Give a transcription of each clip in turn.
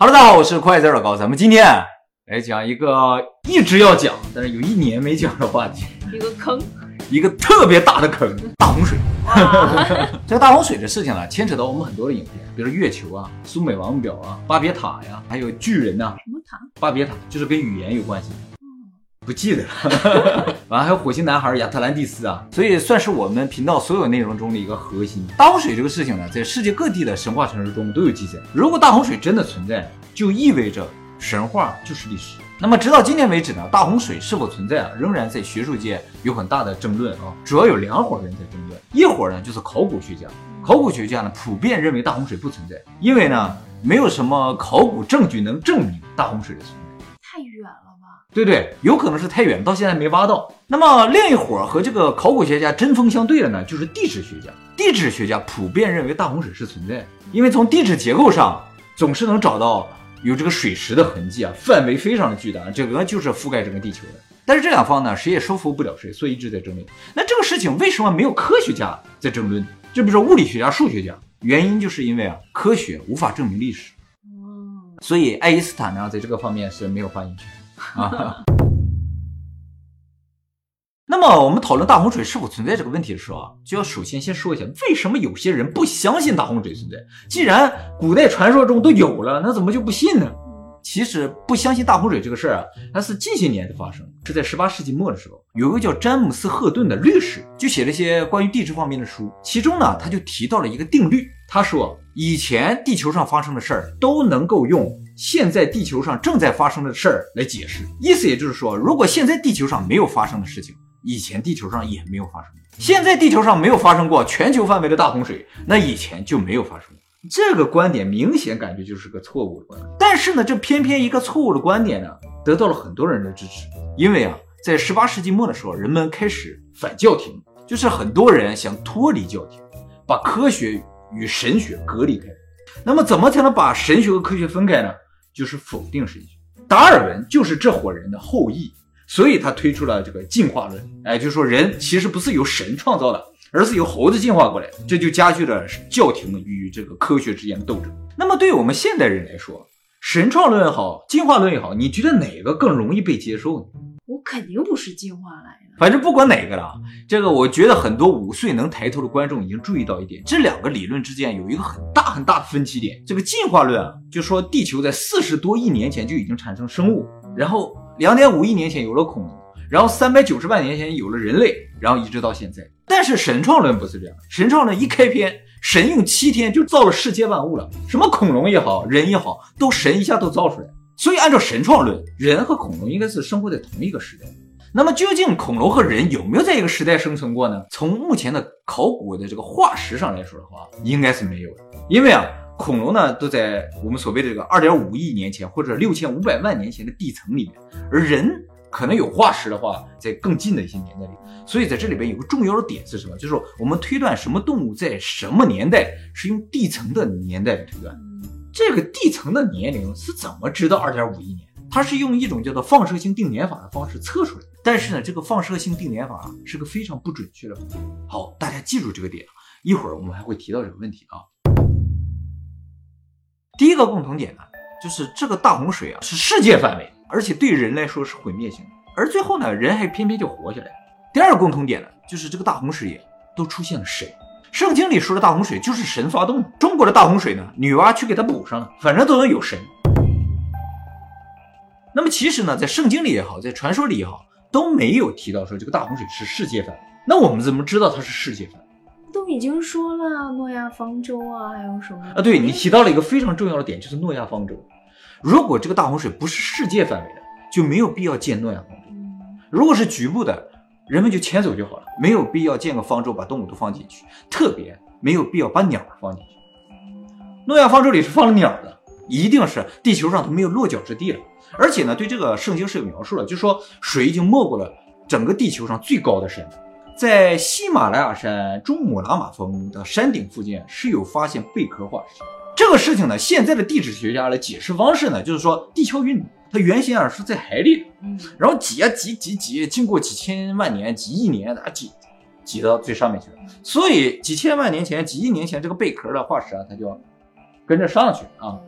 Hello，大家好，我是快字老高，咱们今天来讲一个一直要讲，但是有一年没讲的话题，一个坑，一个特别大的坑—— 大洪水。哇，这个大洪水的事情呢，牵扯到我们很多的影片，比如说月球啊、苏美王表啊、巴别塔呀，还有巨人呐、什么塔？巴别塔就是跟语言有关系。不记得了，完了还有火星男孩、亚特兰蒂斯啊，所以算是我们频道所有内容中的一个核心。大洪水这个事情呢，在世界各地的神话传说中都有记载。如果大洪水真的存在，就意味着神话就是历史。那么直到今天为止呢，大洪水是否存在啊，仍然在学术界有很大的争论啊。主要有两伙人在争论，一伙呢就是考古学家，考古学家呢普遍认为大洪水不存在，因为呢没有什么考古证据能证明大洪水的存在。太远了吧？对对，有可能是太远，到现在没挖到。那么另一伙和这个考古学家针锋相对的呢，就是地质学家。地质学家普遍认为大洪水是存在，因为从地质结构上总是能找到有这个水池的痕迹啊，范围非常的巨大，整个就是覆盖整个地球的。但是这两方呢，谁也说服不了谁，所以一直在争论。那这个事情为什么没有科学家在争论？就比如说物理学家、数学家，原因就是因为啊，科学无法证明历史。嗯，所以爱因斯坦呢，在这个方面是没有发言权啊。那么我们讨论大洪水是否存在这个问题的时候啊，就要首先先说一下，为什么有些人不相信大洪水存在？既然古代传说中都有了，那怎么就不信呢？其实不相信大洪水这个事儿啊，它是近些年的发生，是在十八世纪末的时候，有个叫詹姆斯·赫顿的律师，就写了一些关于地质方面的书，其中呢，他就提到了一个定律，他说以前地球上发生的事儿都能够用现在地球上正在发生的事儿来解释，意思也就是说，如果现在地球上没有发生的事情，以前地球上也没有发生，现在地球上没有发生过全球范围的大洪水，那以前就没有发生过。这个观点明显感觉就是个错误的观点，但是呢，这偏偏一个错误的观点呢，得到了很多人的支持。因为啊，在十八世纪末的时候，人们开始反教廷，就是很多人想脱离教廷，把科学与神学隔离开。那么，怎么才能把神学和科学分开呢？就是否定神学。达尔文就是这伙人的后裔，所以他推出了这个进化论。哎，就说人其实不是由神创造的。而是由猴子进化过来，这就加剧了教廷与这个科学之间的斗争。那么，对于我们现代人来说，神创论也好，进化论也好，你觉得哪个更容易被接受呢？我肯定不是进化来的。反正不管哪个了，这个我觉得很多五岁能抬头的观众已经注意到一点，这两个理论之间有一个很大很大的分歧点。这个进化论啊，就说地球在四十多亿年前就已经产生生物，然后两点五亿年前有了恐龙。然后三百九十万年前有了人类，然后一直到现在。但是神创论不是这样，神创论一开篇，神用七天就造了世界万物了，什么恐龙也好，人也好，都神一下都造出来。所以按照神创论，人和恐龙应该是生活在同一个时代。那么究竟恐龙和人有没有在一个时代生存过呢？从目前的考古的这个化石上来说的话，应该是没有的。因为啊，恐龙呢都在我们所谓的这个二点五亿年前或者六千五百万年前的地层里面，而人。可能有化石的话，在更近的一些年代里，所以在这里边有个重要的点是什么？就是说我们推断什么动物在什么年代是用地层的年代来推断。这个地层的年龄是怎么知道二点五亿年？它是用一种叫做放射性定年法的方式测出来的。但是呢，这个放射性定年法是个非常不准确的。好，大家记住这个点，一会儿我们还会提到这个问题啊。第一个共同点呢，就是这个大洪水啊是世界范围。而且对人来说是毁灭性的，而最后呢，人还偏偏就活下来了。第二个共同点呢，就是这个大洪水也都出现了神。圣经里说的大洪水就是神发动的。中国的大洪水呢，女娲去给它补上了，反正都能有神。那么其实呢，在圣经里也好，在传说里也好，都没有提到说这个大洪水是世界范围。那我们怎么知道它是世界范围？都已经说了诺亚方舟啊，还有什么啊？对你提到了一个非常重要的点，就是诺亚方舟。如果这个大洪水不是世界范围的，就没有必要建诺亚方舟。如果是局部的，人们就迁走就好了，没有必要建个方舟把动物都放进去，特别没有必要把鸟放进去。诺亚方舟里是放了鸟的，一定是地球上都没有落脚之地了。而且呢，对这个圣经是有描述的，就说水已经没过了整个地球上最高的山，在喜马拉雅山珠穆朗玛峰的山顶附近是有发现贝壳化石。这个事情呢，现在的地质学家的解释方式呢，就是说地壳运动，它原先啊是在海里，嗯，然后挤啊挤挤挤，经过几千万年、几亿年，它挤挤到最上面去了。所以几千万年前、几亿年前，这个贝壳的化石啊，它就跟着上去啊。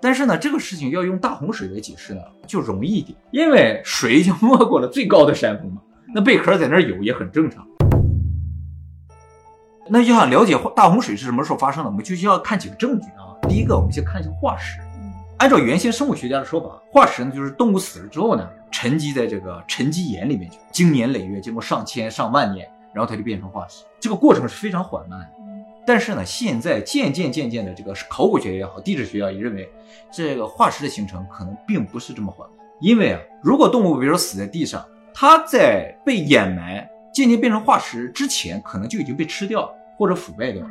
但是呢，这个事情要用大洪水来解释呢，就容易一点，因为水已经没过了最高的山峰嘛，那贝壳在那儿有也很正常。那要想了解大洪水是什么时候发生的，我们就需要看几个证据啊。第一个，我们先看一下化石。按照原先生物学家的说法，化石呢就是动物死了之后呢，沉积在这个沉积岩里面去，经年累月，经过上千上万年，然后它就变成化石。这个过程是非常缓慢的。但是呢，现在渐渐渐渐的，这个考古学也好，地质学家也认为，这个化石的形成可能并不是这么缓慢。因为啊，如果动物比如说死在地上，它在被掩埋、渐渐变成化石之前，可能就已经被吃掉或者腐败掉。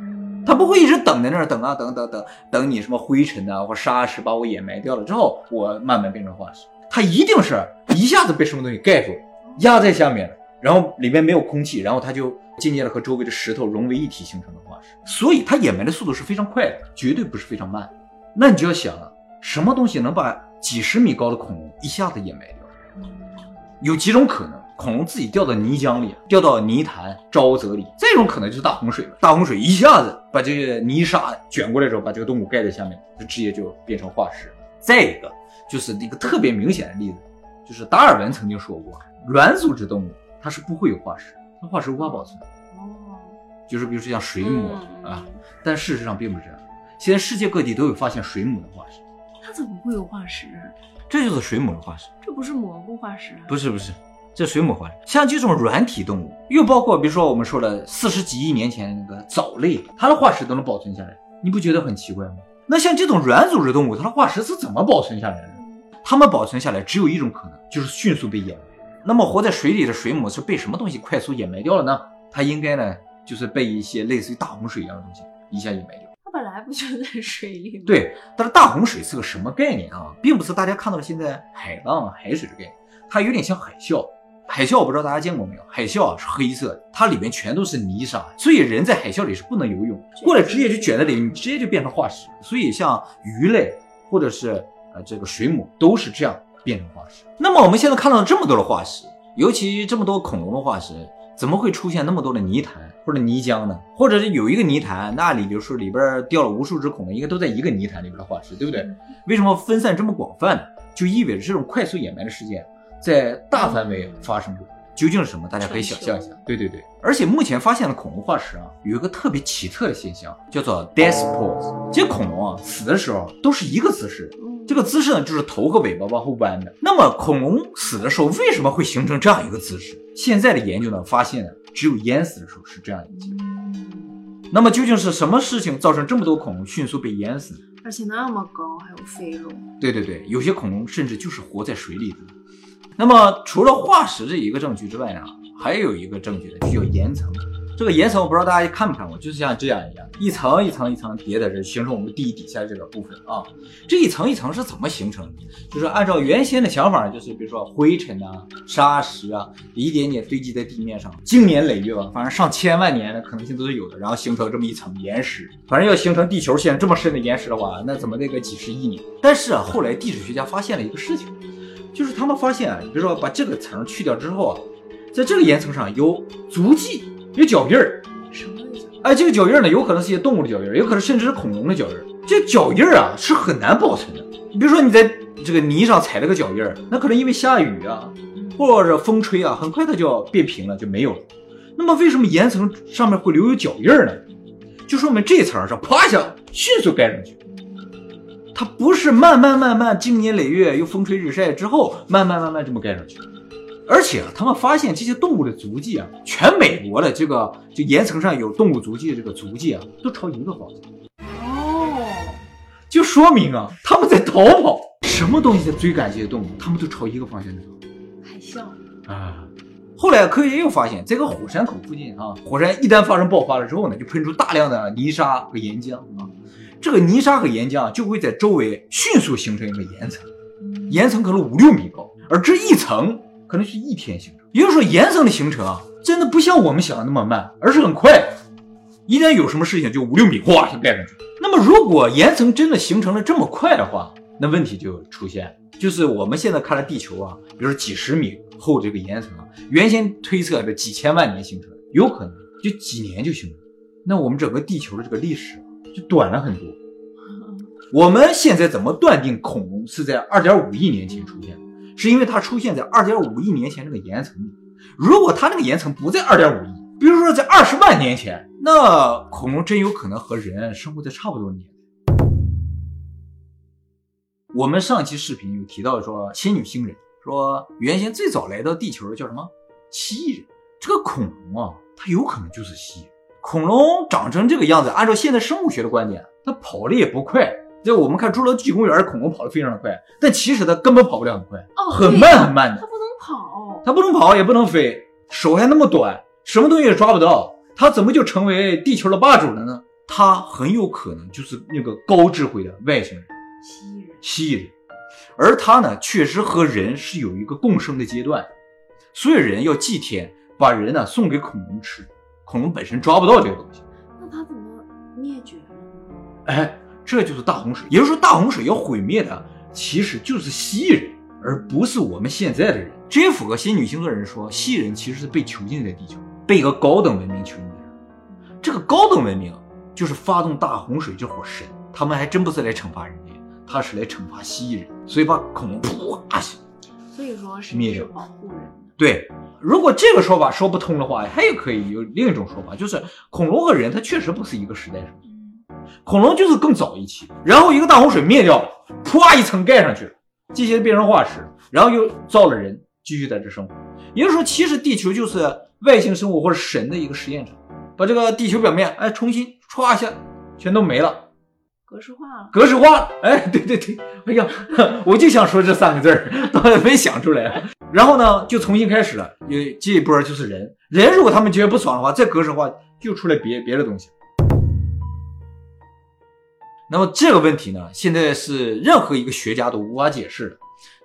它不会一直等在那儿等啊等等等等你什么灰尘啊或沙石把我掩埋掉了之后，我慢慢变成化石。它一定是一下子被什么东西盖住，压在下面了，然后里面没有空气，然后它就渐渐的和周围的石头融为一体形成的化石。所以它掩埋的速度是非常快的，绝对不是非常慢。那你就要想了，什么东西能把几十米高的恐龙一下子掩埋掉？有几种可能。恐龙自己掉到泥浆里，掉到泥潭、沼泽里，这种可能就是大洪水了。大洪水一下子把这个泥沙卷过来之后，把这个动物盖在下面，它直接就变成化石。再一个就是一个特别明显的例子，就是达尔文曾经说过，软组织动物它是不会有化石，它化石无法保存。哦，就是比如说像水母啊，但事实上并不是这样。现在世界各地都有发现水母的化石，它怎么会有化石？这就是水母的化石，这不是蘑菇化石？不是，不是。这水母化石，像这种软体动物，又包括比如说我们说了四十几亿年前的那个藻类，它的化石都能保存下来，你不觉得很奇怪吗？那像这种软组织动物，它的化石是怎么保存下来的？它们保存下来只有一种可能，就是迅速被掩埋。那么活在水里的水母是被什么东西快速掩埋掉了呢？它应该呢，就是被一些类似于大洪水一样的东西一下掩埋掉。它本来不就在水里吗？对，但是大洪水是个什么概念啊？并不是大家看到的现在海浪、海水的概念，它有点像海啸。海啸我不知道大家见过没有？海啸啊是黑色的，它里面全都是泥沙，所以人在海啸里是不能游泳，过来直接就卷在里面，你直接就变成化石。所以像鱼类或者是呃这个水母都是这样变成化石。那么我们现在看到了这么多的化石，尤其这么多恐龙的化石，怎么会出现那么多的泥潭或者泥浆呢？或者是有一个泥潭，那里比如说里边掉了无数只恐龙，应该都在一个泥潭里边的化石，对不对？为什么分散这么广泛呢？就意味着这种快速掩埋的事件。在大范围发生过，究竟是什么？大家可以想象一下。对对对，而且目前发现的恐龙化石啊，有一个特别奇特的现象，叫做 death pose。这些恐龙啊，死的时候都是一个姿势，这个姿势呢，就是头和尾巴往后弯的。那么恐龙死的时候为什么会形成这样一个姿势？现在的研究呢，发现只有淹死的时候是这样一个姿势。那么究竟是什么事情造成这么多恐龙迅速被淹死？而且那么高，还有飞龙。对对对，有些恐龙甚至就是活在水里的。那么，除了化石这一个证据之外呢，还有一个证据呢，就叫岩层。这个岩层我不知道大家看没看过，就是像这样一样，一层一层一层叠在这，形成我们地底下这个部分啊。这一层一层是怎么形成的？就是按照原先的想法，就是比如说灰尘啊、沙石啊，一点点堆积在地面上，经年累月吧，反正上千万年的可能性都是有的，然后形成这么一层岩石。反正要形成地球现在这么深的岩石的话，那怎么得个几十亿年？但是啊，后来地质学家发现了一个事情。就是他们发现啊，比如说把这个层去掉之后啊，在这个岩层上有足迹，有脚印儿。什么意思？哎，这个脚印儿呢，有可能是一些动物的脚印儿，有可能甚至是恐龙的脚印儿。这脚印儿啊是很难保存的。你比如说你在这个泥上踩了个脚印儿，那可能因为下雨啊，或者风吹啊，很快它就要变平了，就没有了。那么为什么岩层上面会留有脚印儿呢？就说明这层上啪一下迅速盖上去。它不是慢慢慢慢经年累月又风吹日晒之后慢慢慢慢这么盖上去，而且啊，他们发现这些动物的足迹啊，全美国的这个就岩层上有动物足迹的这个足迹啊，都朝一个方向。哦，就说明啊，他们在逃跑。什么东西在追赶这些动物？他们都朝一个方向在走。海啸啊！后来科学家又发现，在个火山口附近啊，火山一旦发生爆发了之后呢，就喷出大量的泥沙和岩浆啊。这个泥沙和岩浆就会在周围迅速形成一个岩层，岩层可能五六米高，而这一层可能是一天形成。也就是说，岩层的形成啊，真的不像我们想的那么慢，而是很快。一旦有什么事情，就五六米哗就盖上去。那么，如果岩层真的形成了这么快的话，那问题就出现，就是我们现在看来地球啊，比如说几十米厚这个岩层啊，原先推测的几千万年形成，有可能就几年就形成。那我们整个地球的这个历史。就短了很多，我们现在怎么断定恐龙是在二点五亿年前出现的？是因为它出现在二点五亿年前这个岩层里。如果它那个岩层不在二点五亿，比如说在二十万年前，那恐龙真有可能和人生活在差不多年。我们上期视频有提到说，仙女星人说原先最早来到地球的叫什么蜥蜴人，这个恐龙啊，它有可能就是蜥蜴人。恐龙长成这个样子，按照现在生物学的观点，它跑的也不快。就我们看侏罗纪公园，恐龙跑得非常的快，但其实它根本跑不了很快，哦，很慢很慢的它。不能跑。它不能跑，也不能飞，手还那么短，什么东西也抓不到，它怎么就成为地球的霸主了呢？它很有可能就是那个高智慧的外星人蜥蜴人，蜥蜴人，而它呢，确实和人是有一个共生的阶段，所以人要祭天，把人呢送给恐龙吃，恐龙本身抓不到这个东西。那它怎么灭绝了呢？哎，这就是大洪水，也就是说，大洪水要毁灭的其实就是蜥蜴人，而不是我们现在的人。这也符合新女星座人说，蜥蜴人其实是被囚禁在地球，被一个高等文明囚禁在这儿。这个高等文明就是发动大洪水这伙神，他们还真不是来惩罚人类，他是来惩罚蜥蜴人，所以把恐龙啪所以说是灭掉保护人的。对，如果这个说法说不通的话，还有可以有另一种说法，就是恐龙和人它确实不是一个时代恐龙就是更早一期，然后一个大洪水灭掉了，啪一层盖上去了，这些变成化石，然后又造了人，继续在这生活。也就是说，其实地球就是外星生物或者神的一个实验场，把这个地球表面哎重新歘一下全都没了，格式化了。格式化了。哎，对对对，哎呀，我就想说这三个字儿，当然没想出来。然后呢，就重新开始了，有这一波就是人，人如果他们觉得不爽的话，再格式化就出来别别的东西。那么这个问题呢，现在是任何一个学家都无法解释的。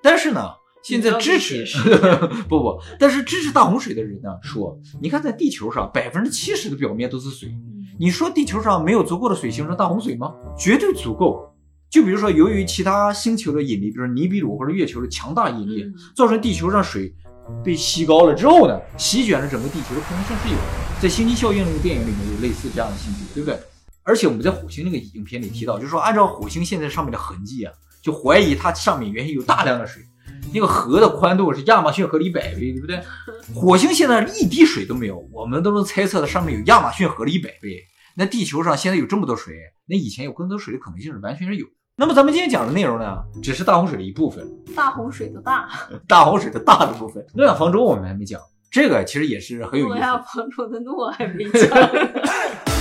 但是呢，现在支持 不不，但是支持大洪水的人呢说，你看在地球上百分之七十的表面都是水，你说地球上没有足够的水形成大洪水吗？绝对足够。就比如说，由于其他星球的引力，比如尼比鲁或者月球的强大引力，嗯造成地球上水被吸高了之后呢，席卷了整个地球的可能性是有的。在《星际效应》那个电影里面有类似这样的信息，对不对？而且我们在火星那个影片里提到，就是说按照火星现在上面的痕迹啊，就怀疑它上面原先有大量的水，那个河的宽度是亚马逊河的一百倍，对不对？火星现在一滴水都没有，我们都能猜测它上面有亚马逊河的一百倍。那地球上现在有这么多水，那以前有更多水的可能性是完全是有的。那么咱们今天讲的内容呢，只是大洪水的一部分，大洪水的大，大洪水的大的部分。诺亚方舟我们还没讲，这个其实也是很有意思。诺亚方舟的诺还没讲。